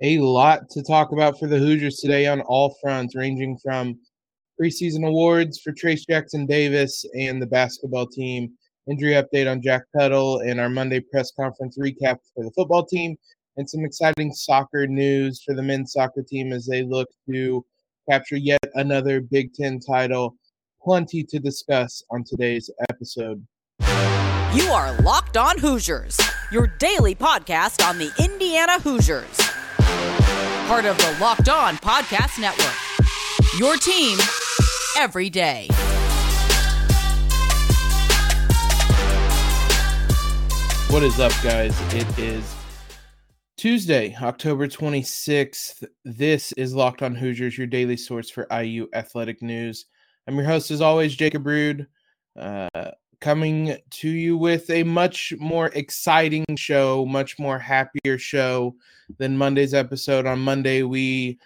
A lot to talk about for the Hoosiers today on all fronts, ranging from preseason awards for Trayce Jackson Davis and the basketball team, injury update on Jack Tuttle, and our Monday press conference recap for the football team, and some exciting soccer news for the men's soccer team as they look to capture yet another Big Ten title. Plenty to discuss on today's episode. You are Locked On Hoosiers, your daily podcast on the Indiana Hoosiers. Part of the Locked On Podcast Network. Your team every day. What is up, guys? It is Tuesday, October 26th. This is Locked On Hoosiers, your daily source for IU athletic news. I'm your host, as always, Jacob Rude. Uh, coming to you with a much more exciting show, much more happier show than Monday's episode. On Monday, we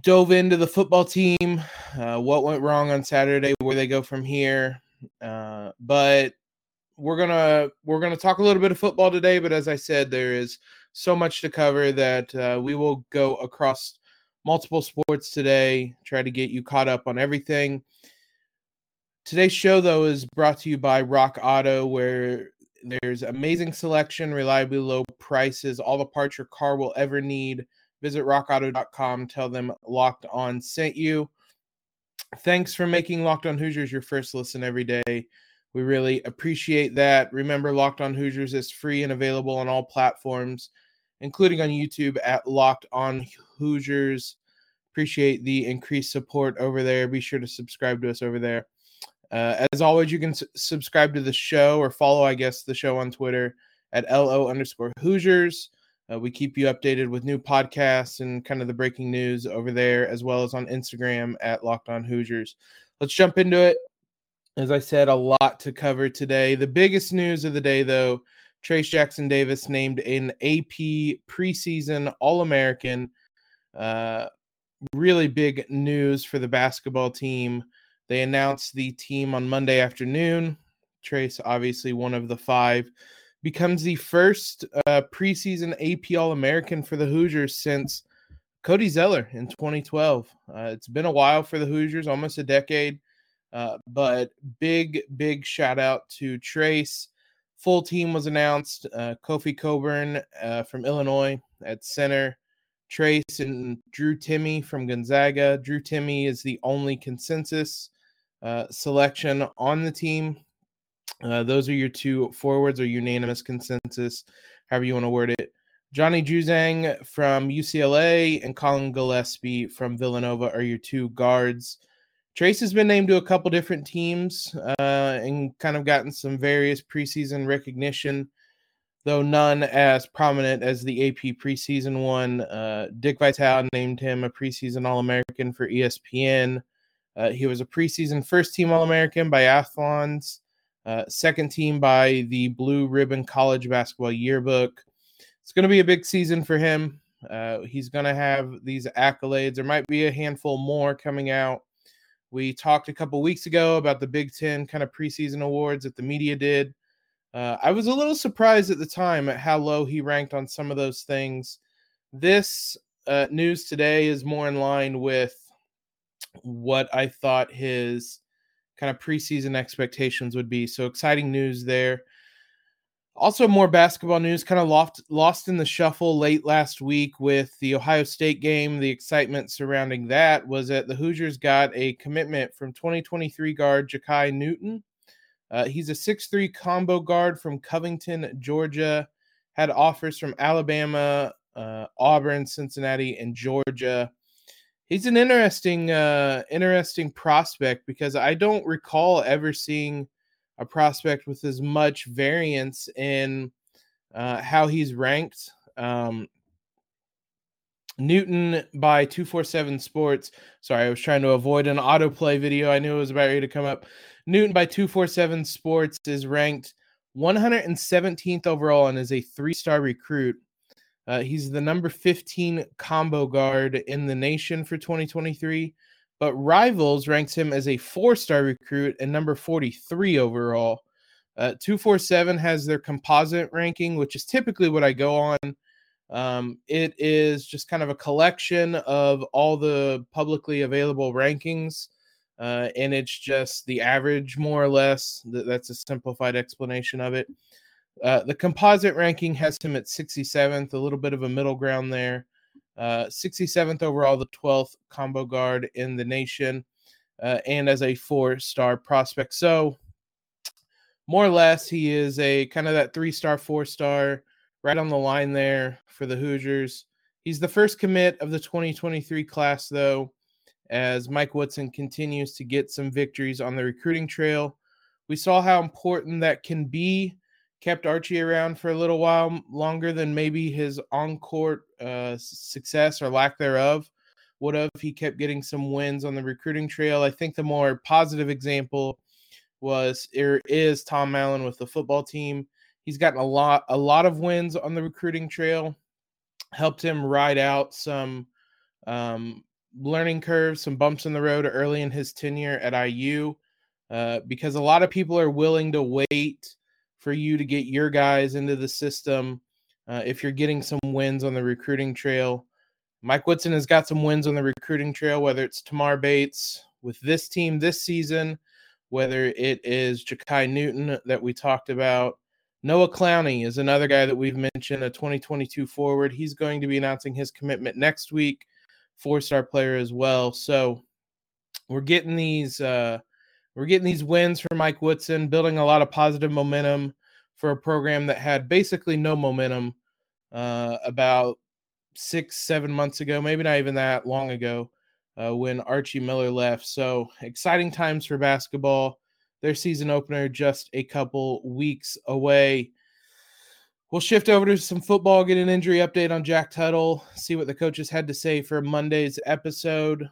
dove into the football team, uh, what went wrong on Saturday, where they go from here. Uh, but we're gonna we're gonna talk a little bit of football today. But as I said, there is so much to cover that uh, we will go across multiple sports today, try to get you caught up on everything. Today's show, though, is brought to you by Rock Auto, where there's amazing selection, reliably low prices, all the parts your car will ever need. Visit rockauto.com. Tell them Locked On sent you. Thanks for making Locked On Hoosiers your first listen every day. We really appreciate that. Remember, Locked On Hoosiers is free and available on all platforms, including on YouTube at Locked On Hoosiers. Appreciate the increased support over there. Be sure to subscribe to us over there. Uh, as always, you can s- subscribe to the show or follow, I guess, the show on Twitter at LO underscore Hoosiers. Uh, we keep you updated with new podcasts and kind of the breaking news over there, as well as on Instagram at Locked On Hoosiers. Let's jump into it. As I said, a lot to cover today. The biggest news of the day, though, Trayce Jackson Davis named an AP preseason All American. Uh, really big news for the basketball team. They announced the team on Monday afternoon. Trayce, obviously one of the five, becomes the first uh, preseason AP All American for the Hoosiers since Cody Zeller in 2012. Uh, it's been a while for the Hoosiers, almost a decade. Uh, but big, big shout out to Trayce. Full team was announced. Uh, Kofi Cockburn uh, from Illinois at center. Trayce and Drew Timme from Gonzaga. Drew Timme is the only consensus uh, selection on the team. Uh, those are your two forwards or unanimous consensus, however you want to word it. Johnny Juzang from UCLA and Collin Gillespie from Villanova are your two guards. Trayce has been named to a couple different teams uh, and kind of gotten some various preseason recognition, though none as prominent as the AP preseason one. Uh, Dick Vitale named him a preseason All American for ESPN. Uh, he was a preseason first team All American by Athlon's, uh, second team by the Blue Ribbon College Basketball Yearbook. It's going to be a big season for him. Uh, he's going to have these accolades. There might be a handful more coming out. We talked a couple weeks ago about the Big Ten kind of preseason awards that the media did. Uh, I was a little surprised at the time at how low he ranked on some of those things. This uh, news today is more in line with what I thought his kind of preseason expectations would be. So exciting news there. Also, more basketball news kind of lost, lost in the shuffle late last week with the Ohio State game. The excitement surrounding that was that the Hoosiers got a commitment from 2023 guard Jakai Newton. Uh, he's a 6'3 combo guard from Covington, Georgia. Had offers from Alabama, uh, Auburn, Cincinnati, and Georgia. He's an interesting, uh, interesting prospect because I don't recall ever seeing a prospect with as much variance in uh, how he's ranked. Um, Newton by 247 Sports. Sorry, I was trying to avoid an autoplay video. I knew it was about ready to come up. Newton by 247 Sports is ranked 117th overall and is a three star recruit. Uh, he's the number 15 combo guard in the nation for 2023 but Rivals ranks him as a four star recruit and number 43 overall. Uh, 247 has their composite ranking, which is typically what I go on. Um, it is just kind of a collection of all the publicly available rankings, uh, and it's just the average, more or less. That's a simplified explanation of it. Uh, the composite ranking has him at 67th, a little bit of a middle ground there. Uh, 67th overall, the 12th combo guard in the nation, uh, and as a four star prospect. So, more or less, he is a kind of that three star, four star, right on the line there for the Hoosiers. He's the first commit of the 2023 class, though, as Mike Woodson continues to get some victories on the recruiting trail. We saw how important that can be kept Archie around for a little while longer than maybe his on court uh, success or lack thereof would have. He kept getting some wins on the recruiting trail. I think the more positive example was or is Tom Allen with the football team. He's gotten a lot a lot of wins on the recruiting trail, helped him ride out some um, learning curves, some bumps in the road early in his tenure at IU, uh, because a lot of people are willing to wait for you to get your guys into the system. Uh, if you're getting some wins on the recruiting trail, Mike Woodson has got some wins on the recruiting trail, whether it's Tamar Bates with this team this season, whether it is Jakai Newton that we talked about. Noah Clowney is another guy that we've mentioned, a 2022 forward. He's going to be announcing his commitment next week, four star player as well. So we're getting these uh, we're getting these wins for Mike Woodson, building a lot of positive momentum for a program that had basically no momentum uh, about six, seven months ago, maybe not even that long ago, uh, when Archie Miller left. So exciting times for basketball. Their season opener just a couple weeks away. We'll shift over to some football, get an injury update on Jack Tuttle, see what the coaches had to say for Monday's episode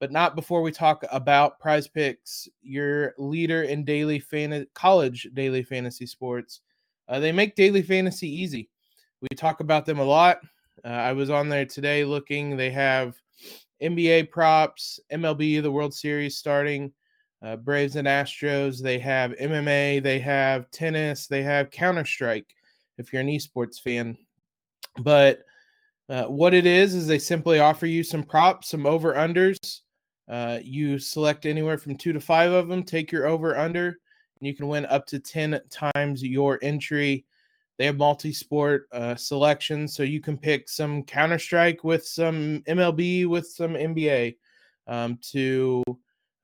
but not before we talk about prize picks, your leader in daily fan- college daily fantasy sports. Uh, they make daily fantasy easy. We talk about them a lot. Uh, I was on there today looking. They have NBA props, MLB, the World Series starting, uh, Braves and Astros. They have MMA, they have tennis, they have Counter Strike if you're an esports fan. But uh, what it is, is they simply offer you some props, some over unders uh, you select anywhere from two to five of them, take your over under, and you can win up to 10 times your entry. They have multi sport uh, selections, so you can pick some Counter Strike with some MLB, with some NBA um, to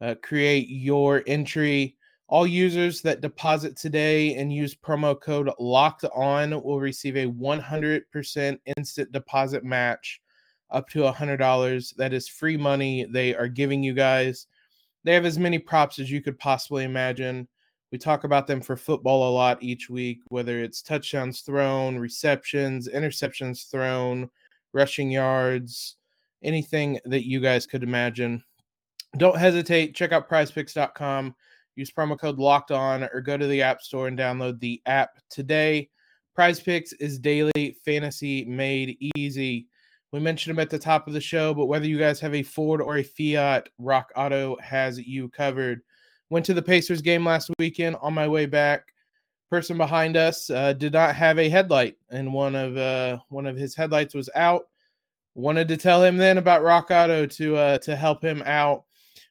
uh, create your entry. All users that deposit today and use promo code locked on will receive a 100% instant deposit match up to a hundred dollars. That is free money they are giving you guys. They have as many props as you could possibly imagine. We talk about them for football a lot each week, whether it's touchdowns thrown, receptions, interceptions thrown, rushing yards, anything that you guys could imagine. Don't hesitate. Check out prizepicks.com. Use promo code locked on or go to the App Store and download the app today. Prize Picks is daily fantasy made easy. We mentioned them at the top of the show, but whether you guys have a Ford or a Fiat, Rock Auto has you covered. Went to the Pacers game last weekend on my way back. Person behind us uh, did not have a headlight, and one of uh, one of his headlights was out. Wanted to tell him then about Rock Auto to uh, to help him out.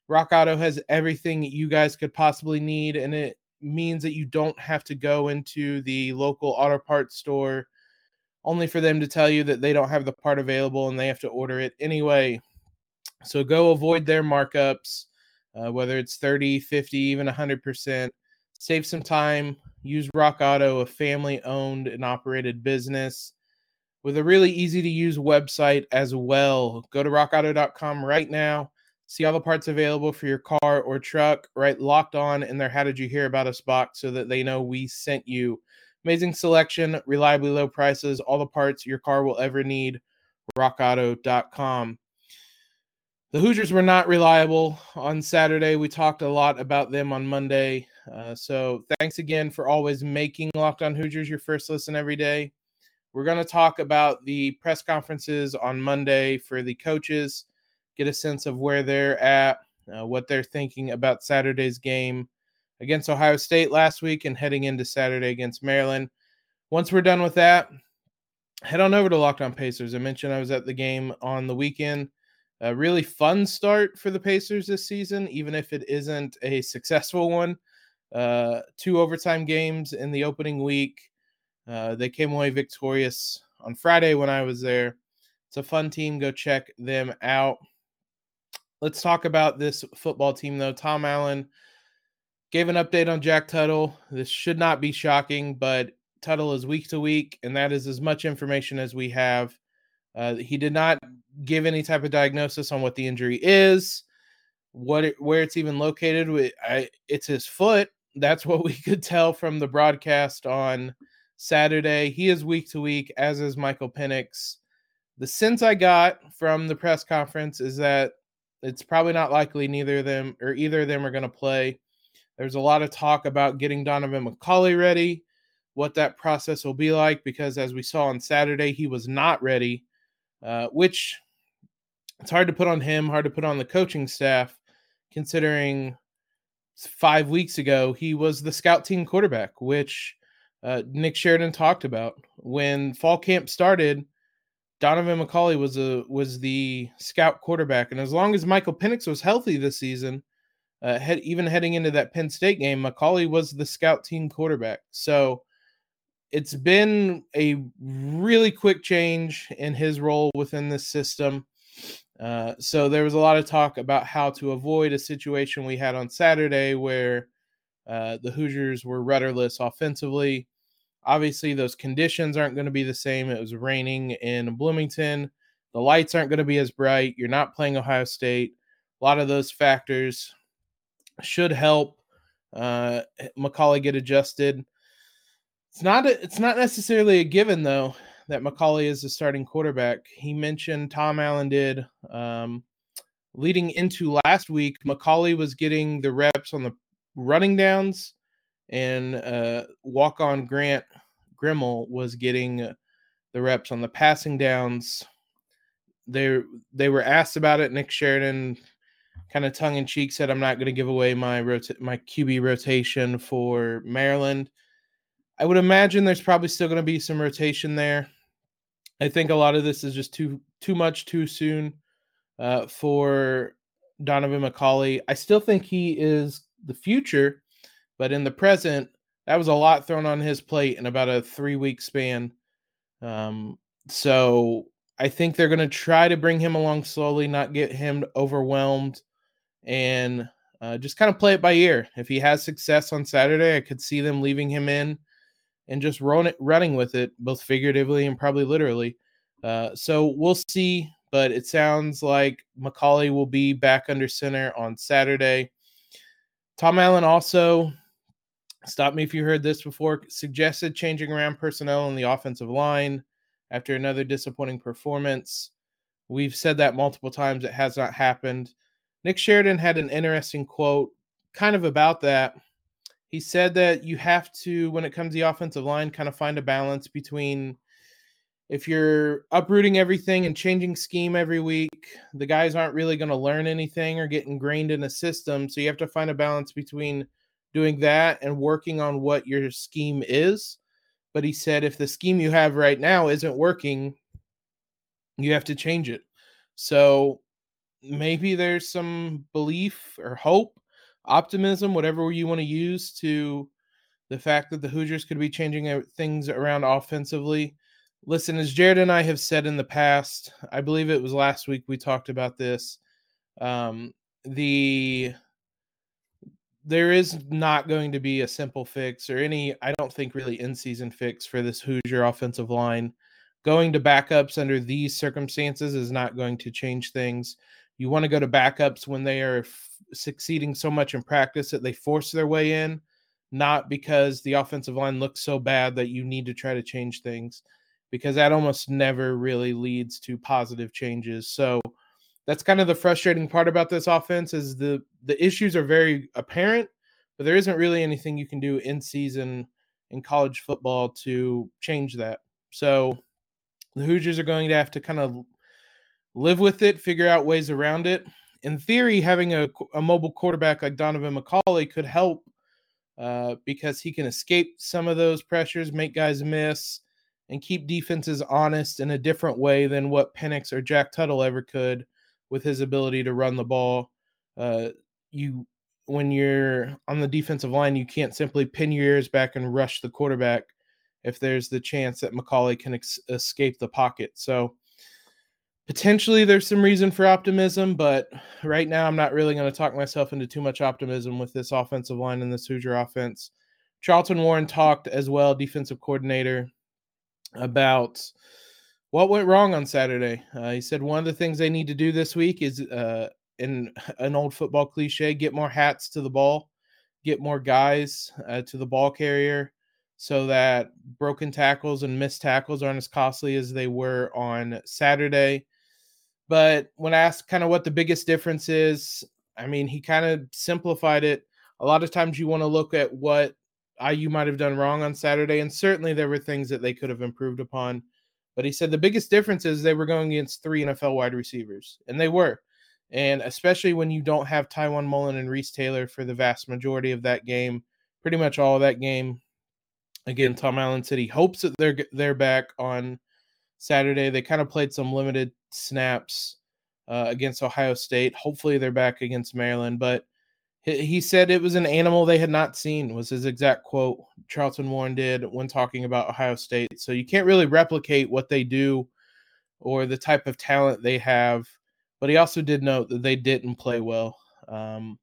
Rock Auto has everything you guys could possibly need, and it means that you don't have to go into the local auto parts store only for them to tell you that they don't have the part available and they have to order it anyway. So go avoid their markups, uh, whether it's 30, 50, even 100%. Save some time. Use Rock Auto, a family owned and operated business with a really easy to use website as well. Go to rockauto.com right now. See all the parts available for your car or truck, right? Locked on in their How Did You Hear About Us box so that they know we sent you. Amazing selection, reliably low prices, all the parts your car will ever need. RockAuto.com. The Hoosiers were not reliable on Saturday. We talked a lot about them on Monday. Uh, so thanks again for always making Locked On Hoosiers your first listen every day. We're going to talk about the press conferences on Monday for the coaches, get a sense of where they're at, uh, what they're thinking about Saturday's game against Ohio State last week and heading into Saturday against Maryland. Once we're done with that, head on over to Locked On Pacers. I mentioned I was at the game on the weekend. A really fun start for the Pacers this season, even if it isn't a successful one. Uh, two overtime games in the opening week. Uh, they came away victorious on Friday when I was there. It's a fun team. Go check them out. Let's talk about this football team, though. Tom Allen gave an update on Jack Tuttle. This should not be shocking, but Tuttle is week to week, and that is as much information as we have. Uh, he did not give any type of diagnosis on what the injury is, what it, where it's even located. I, it's his foot. That's what we could tell from the broadcast on Saturday. He is week to week, as is Michael Penix. The sense I got from the press conference is that it's probably not likely neither of them or either of them are going to play. There's a lot of talk about getting Donaven McCulley ready what that process will be like because as we saw on Saturday, he was not ready, uh, which it's hard to put on him, hard to put on the coaching staff, considering five weeks ago he was the scout team quarterback, which uh, Nick Sheridan talked about when fall camp started. Donaven McCulley was a was the scout quarterback, and as long as Michael Penix was healthy this season, uh, head, even heading into that Penn State game, McCulley was the scout team quarterback. So it's been a really quick change in his role within this system. Uh, so there was a lot of talk about how to avoid a situation we had on Saturday where uh, the Hoosiers were rudderless offensively. Obviously, those conditions aren't going to be the same. It was raining in Bloomington. The lights aren't going to be as bright. You're not playing Ohio State. A lot of those factors should help uh, McCulley get adjusted. It's not a, it's not necessarily a given though that McCulley is the starting quarterback. He mentioned Tom Allen did um, leading into last week. McCulley was getting the reps on the running downs, and uh, walk on Grant Gremel was getting the reps on the passing downs. They they were asked about it. Nick Sheridan, kind of tongue in cheek, said, "I'm not going to give away my rota- my QB rotation for Maryland." I would imagine there's probably still going to be some rotation there. I think a lot of this is just too too much too soon uh, for Donaven McCulley. I still think he is the future, but in the present, that was a lot thrown on his plate in about a three week span. Um, so I think they're going to try to bring him along slowly, not get him overwhelmed, and uh, just kind of play it by ear. If he has success on Saturday, I could see them leaving him in and just run it, running with it, both figuratively and probably literally. Uh, so we'll see, but it sounds like McCulley will be back under center on Saturday. Tom Allen also, stop me if you heard this before, suggested changing around personnel on the offensive line after another disappointing performance. We've said that multiple times. It has not happened. Nick Sheridan had an interesting quote kind of about that he said that you have to, when it comes to the offensive line, kind of find a balance between if you're uprooting everything and changing scheme every week, the guys aren't really going to learn anything or get ingrained in a system. So you have to find a balance between doing that and working on what your scheme is. But he said if the scheme you have right now isn't working, you have to change it. So maybe there's some belief or hope optimism, whatever you want to use, to the fact that the Hoosiers could be changing things around offensively. Listen, as Jared and I have said in the past, I believe it was last week we talked about this. Um, the there is not going to be a simple fix or any, I don't think, really in season fix for this Hoosier offensive line. Going to backups under these circumstances is not going to change things. You want to go to backups when they are f- succeeding so much in practice that they force their way in, not because the offensive line looks so bad that you need to try to change things, because that almost never really leads to positive changes. So that's kind of the frustrating part about this offense is the the issues are very apparent, but there isn't really anything you can do in season in college football to change that. So the Hoosiers are going to have to kind of live with it, figure out ways around it. In theory, having a, a mobile quarterback like Donaven McCulley could help uh, because he can escape some of those pressures, make guys miss, and keep defenses honest in a different way than what Penix or Jack Tuttle ever could with his ability to run the ball. Uh, you when you're on the defensive line, you can't simply pin your ears back and rush the quarterback if there's the chance that McCulley can ex- escape the pocket. So potentially there's some reason for optimism, but right now I'm not really going to talk myself into too much optimism with this offensive line and this Hoosier offense. Charlton Warren talked as well, defensive coordinator, about what went wrong on Saturday. Uh, he said one of the things they need to do this week is uh, in an old football cliche, get more hats to the ball, get more guys uh, to the ball carrier so that broken tackles and missed tackles aren't as costly as they were on Saturday. But when asked kind of what the biggest difference is, I mean, he kind of simplified it. A lot of times you want to look at what IU might have done wrong on Saturday, and certainly there were things that they could have improved upon. But he said the biggest difference is they were going against three NFL wide receivers, and they were. And especially when you don't have Tiawan Mullen and Reese Taylor for the vast majority of that game, pretty much all of that game. Again, Tom Allen said he hopes that they're they're back on Saturday. They kind of played some limited snaps uh, against Ohio State. Hopefully, they're back against Maryland. But he, said it was an animal they had not seen. Was his exact quote. Charlton Warren did when talking about Ohio State. So you can't really replicate what they do or the type of talent they have but he also did note that they didn't play well. Um,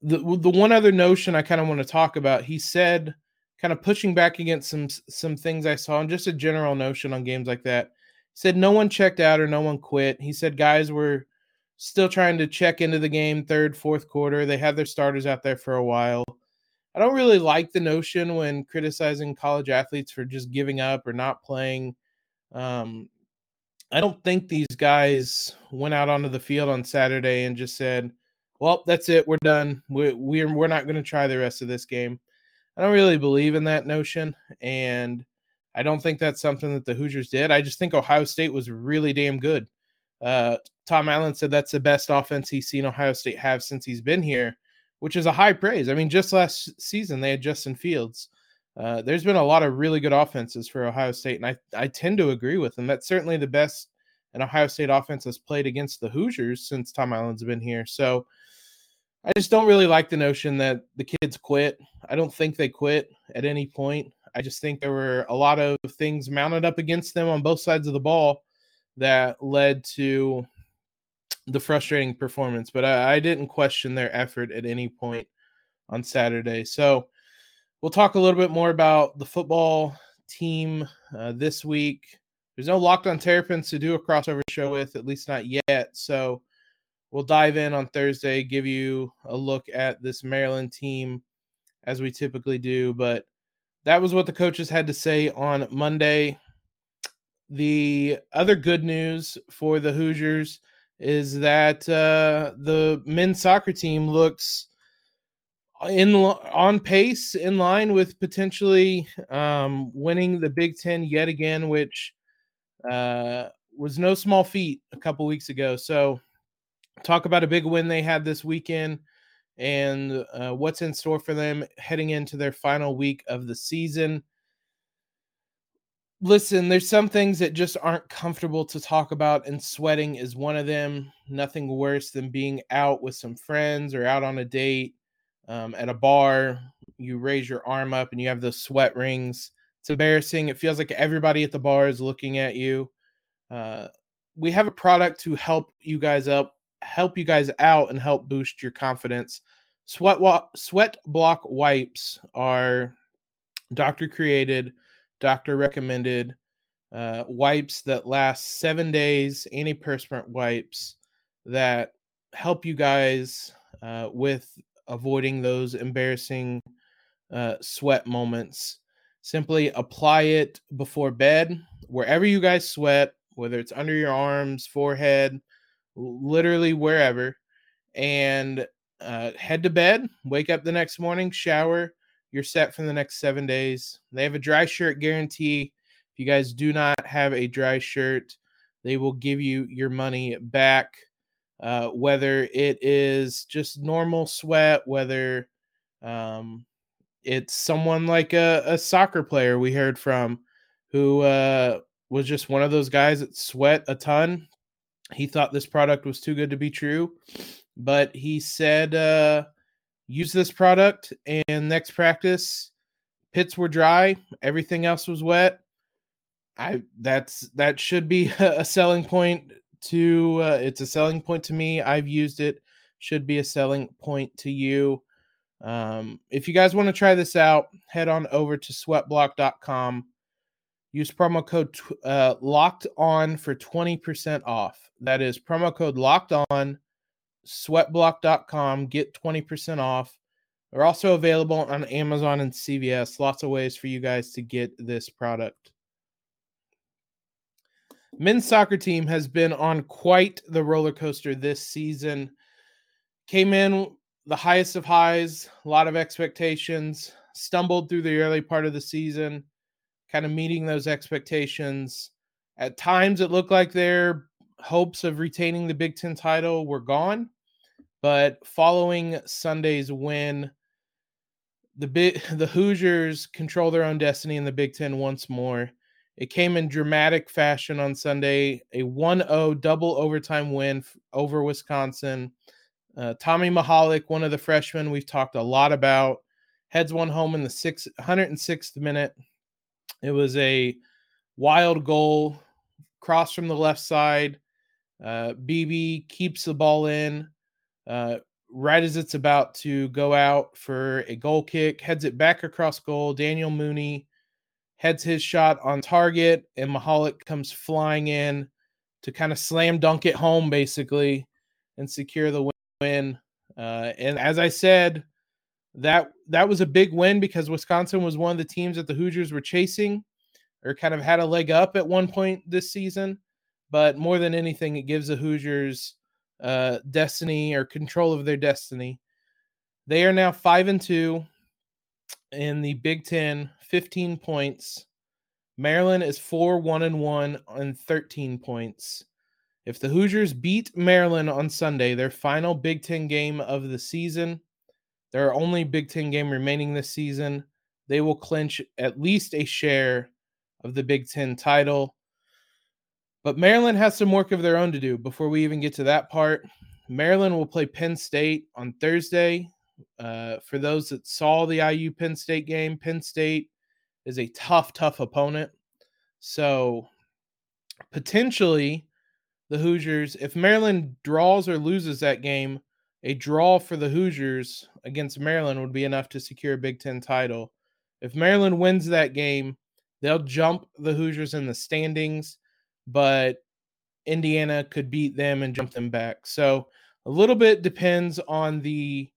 the the one other notion I kind of want to talk about, he said, kind of pushing back against some some things I saw, and just a general notion on games like that. Said no one checked out or no one quit. He said guys were still trying to check into the game third, fourth quarter. They had their starters out there for a while. I don't really like the notion when criticizing college athletes for just giving up or not playing. Um, I don't think these guys went out onto the field on Saturday and just said, "Well, that's it. We're done. We're we're, we're not going to try the rest of this game." I don't really believe in that notion, and I don't think that's something that the Hoosiers did. I just think Ohio State was really damn good. Uh, Tom Allen said that's the best offense he's seen Ohio State have since he's been here, which is a high praise. I mean, just last season they had Justin Fields. Uh, there's been a lot of really good offenses for Ohio State, and I, I tend to agree with them. That's certainly the best an Ohio State offense has played against the Hoosiers since Tom Allen's been here. So I just don't really like the notion that the kids quit. I don't think they quit at any point. I just think there were a lot of things mounted up against them on both sides of the ball that led to the frustrating performance. But I, I didn't question their effort at any point on Saturday. So We'll talk a little bit more about the football team uh, this week. There's no locked on Terrapins to do a crossover show with, at least not yet. So we'll dive in on Thursday, give you a look at this Maryland team as we typically do. But that was what the coaches had to say on Monday. The other good news for the Hoosiers is that uh, the men's soccer team looks in on pace in line with potentially um, winning the Big Ten yet again, which uh, was no small feat a couple weeks ago. So, talk about a big win they had this weekend and uh, what's in store for them heading into their final week of the season. Listen, there's some things that just aren't comfortable to talk about, and sweating is one of them. Nothing worse than being out with some friends or out on a date um, at a bar, you raise your arm up and you have those sweat rings. It's embarrassing. It feels like everybody at the bar is looking at you. Uh, we have a product to help you guys up, help you guys out, and help boost your confidence. Sweat wa- sweat block wipes are doctor created, doctor recommended uh, wipes that last seven days. Antiperspirant wipes that help you guys uh, with avoiding those embarrassing uh, sweat moments. Simply apply it before bed, wherever you guys sweat, whether it's under your arms, forehead, literally wherever, and uh, head to bed. Wake up the next morning, shower. You're set for the next seven days. They have a dry shirt guarantee. If you guys do not have a dry shirt, they will give you your money back uh, whether it is just normal sweat, whether um, it's someone like a, a, soccer player we heard from who uh, was just one of those guys that sweat a ton. He thought this product was too good to be true, but he said, uh, use this product and next practice, pits were dry, everything else was wet. I that's that should be a selling point to uh, it's a selling point to me. I've used it, should be a selling point to you. Um, if you guys want to try this out, head on over to sweatblock.com. Use promo code uh, locked on for 20% off. That is promo code locked on, sweatblock.com. Get 20% off. They're also available on Amazon and CVS. Lots of ways for you guys to get this product. Men's soccer team has been on quite the roller coaster this season. Came in the highest of highs, a lot of expectations, stumbled through the early part of the season, kind of meeting those expectations. At times, it looked like their hopes of retaining the Big Ten title were gone. But following Sunday's win, the big the Hoosiers control their own destiny in the Big Ten once more. It came in dramatic fashion on Sunday, a 1-0 double overtime win over Wisconsin. Uh, Tommy Mihalic, one of the freshmen we've talked a lot about, heads one home in the six, 106th minute. It was a wild goal, cross from the left side. Uh, BB keeps the ball in. Uh, right as it's about to go out for a goal kick, heads it back across goal. Daniel Munie heads his shot on target, and Mihalic comes flying in to kind of slam dunk it home, basically, and secure the win. Uh, and as I said, that that was a big win because Wisconsin was one of the teams that the Hoosiers were chasing, or kind of had a leg up at one point this season. But more than anything, it gives the Hoosiers uh, destiny or control of their destiny. They are now five and two in the Big Ten, 15 points. Maryland is four one and one on 13 points. If the Hoosiers beat Maryland on Sunday, their final Big Ten game of the season, their only Big Ten game remaining this season, they will clinch at least a share of the Big Ten title. But Maryland has some work of their own to do before we even get to that part. Maryland will play Penn State on Thursday. Uh, for those that saw the IU Penn State game, Penn State is a tough, tough opponent. So potentially the Hoosiers. If Maryland draws or loses that game, a draw for the Hoosiers against Maryland would be enough to secure a Big Ten title. If Maryland wins that game, they'll jump the Hoosiers in the standings, but Indiana could beat them and jump them back. So a little bit depends on the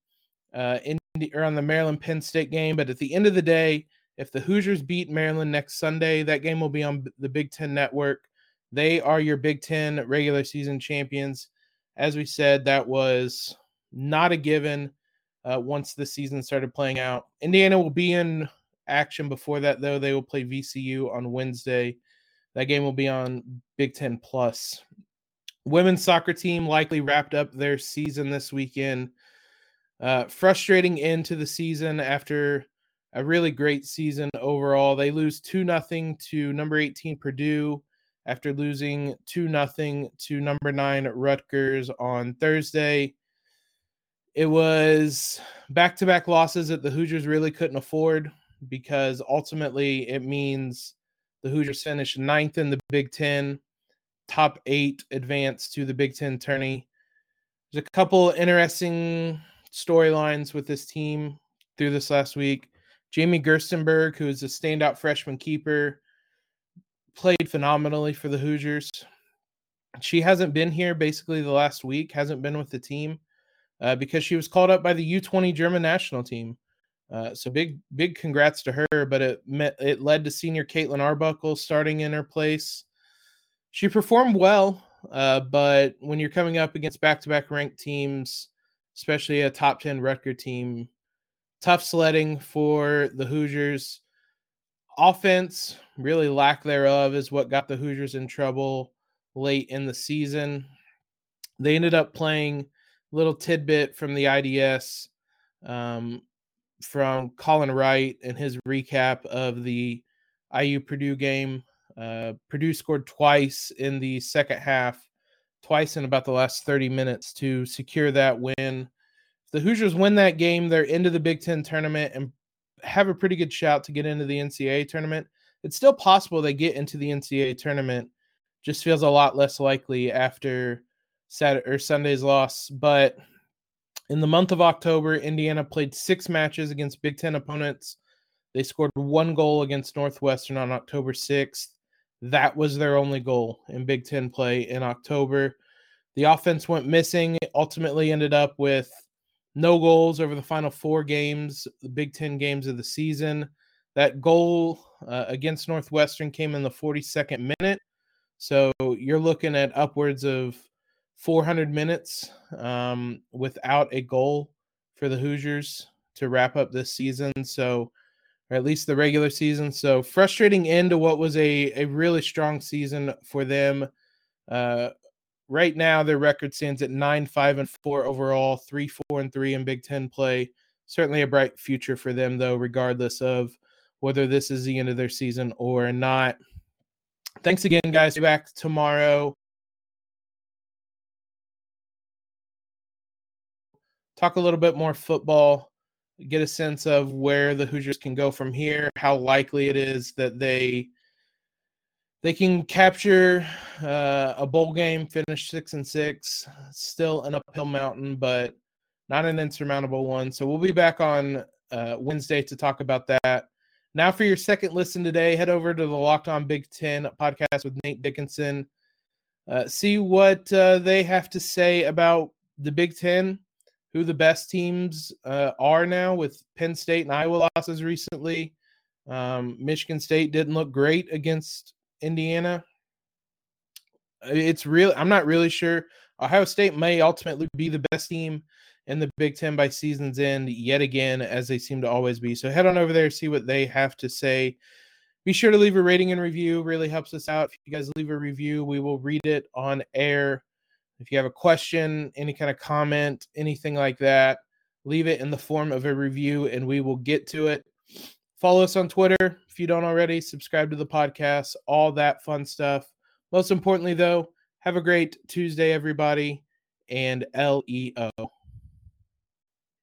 uh, Indi- or on the Maryland Penn State game, but at the end of the day, if the Hoosiers beat Maryland next Sunday, that game will be on the Big Ten Network. They are your Big Ten regular season champions. As we said, that was not a given uh, once the season started playing out. Indiana will be in action before that, though. They will play VCU on Wednesday. That game will be on Big Ten Plus. Women's soccer team likely wrapped up their season this weekend. Uh, frustrating end to the season after a really great season overall. They lose 2 0 to number 18 Purdue after losing 2 nothing to number 9 Rutgers on Thursday. It was back-to-back losses that the Hoosiers really couldn't afford because ultimately it means the Hoosiers finished ninth in the Big 10, top 8 advance to the Big 10 tourney. There's a couple interesting storylines with this team through this last week. Jamie Gerstenberg, who is a standout freshman keeper, played phenomenally for the Hoosiers. She hasn't been here basically the last week, hasn't been with the team uh, because she was called up by the U20 German national team. Uh, so big, big congrats to her. But it met, it led to senior Caitlin Arbuckle starting in her place. She performed well, uh, but when you're coming up against back-to-back ranked teams, especially a top 10 Rutger team, tough sledding for the Hoosiers offense, really lack thereof, is what got the Hoosiers in trouble late in the season. They ended up playing little tidbit from the IDS um, from Colin Wright and his recap of the IU Purdue game. Uh, Purdue scored twice in the second half, twice in about the last 30 minutes to secure that win. If the Hoosiers win that game, they're into the Big Ten tournament and have a pretty good shout to get into the NCAA tournament. It's still possible they get into the NCAA tournament. Just feels a lot less likely after Saturday or Sunday's loss. But in the month of October, Indiana played six matches against Big Ten opponents. They scored one goal against Northwestern on October 6th. That was their only goal in Big Ten play in October. The offense went missing, ultimately ended up with no goals over the final four games, the Big Ten games of the season. That goal uh, against Northwestern came in the 42nd minute. So you're looking at upwards of 400 minutes um, without a goal for the Hoosiers to wrap up this season. So, or at least the regular season. So frustrating end to what was a, a really strong season for them. Uh, right now, their record stands at nine, five, and four overall, three, four, and three in Big Ten play. Certainly a bright future for them, though, regardless of whether this is the end of their season or not. Thanks again, guys. Be back tomorrow. Talk a little bit more football, get a sense of where the Hoosiers can go from here, how likely it is that they they can capture uh, a bowl game, finish six and six. Still an uphill mountain, but not an insurmountable one. So we'll be back on uh, Wednesday to talk about that. Now, for your second listen today, head over to the Locked On Big Ten podcast with Nate Dickinson. Uh, see what uh, they have to say about the Big Ten, who the best teams uh, are now with Penn State and Iowa losses recently. Um, Michigan State didn't look great against Indiana. It's real. I'm not really sure. Ohio State may ultimately be the best team in the Big Ten by season's end yet again, as they seem to always be. So head on over there, see what they have to say. Be sure to leave a rating and review. Really helps us out. If you guys leave a review, we will read it on air. If you have a question, any kind of comment, anything like that, leave it in the form of a review and we will get to it. Follow us on Twitter if you don't already. Subscribe to the podcast, all that fun stuff. Most importantly, though, have a great Tuesday, everybody, and LEO.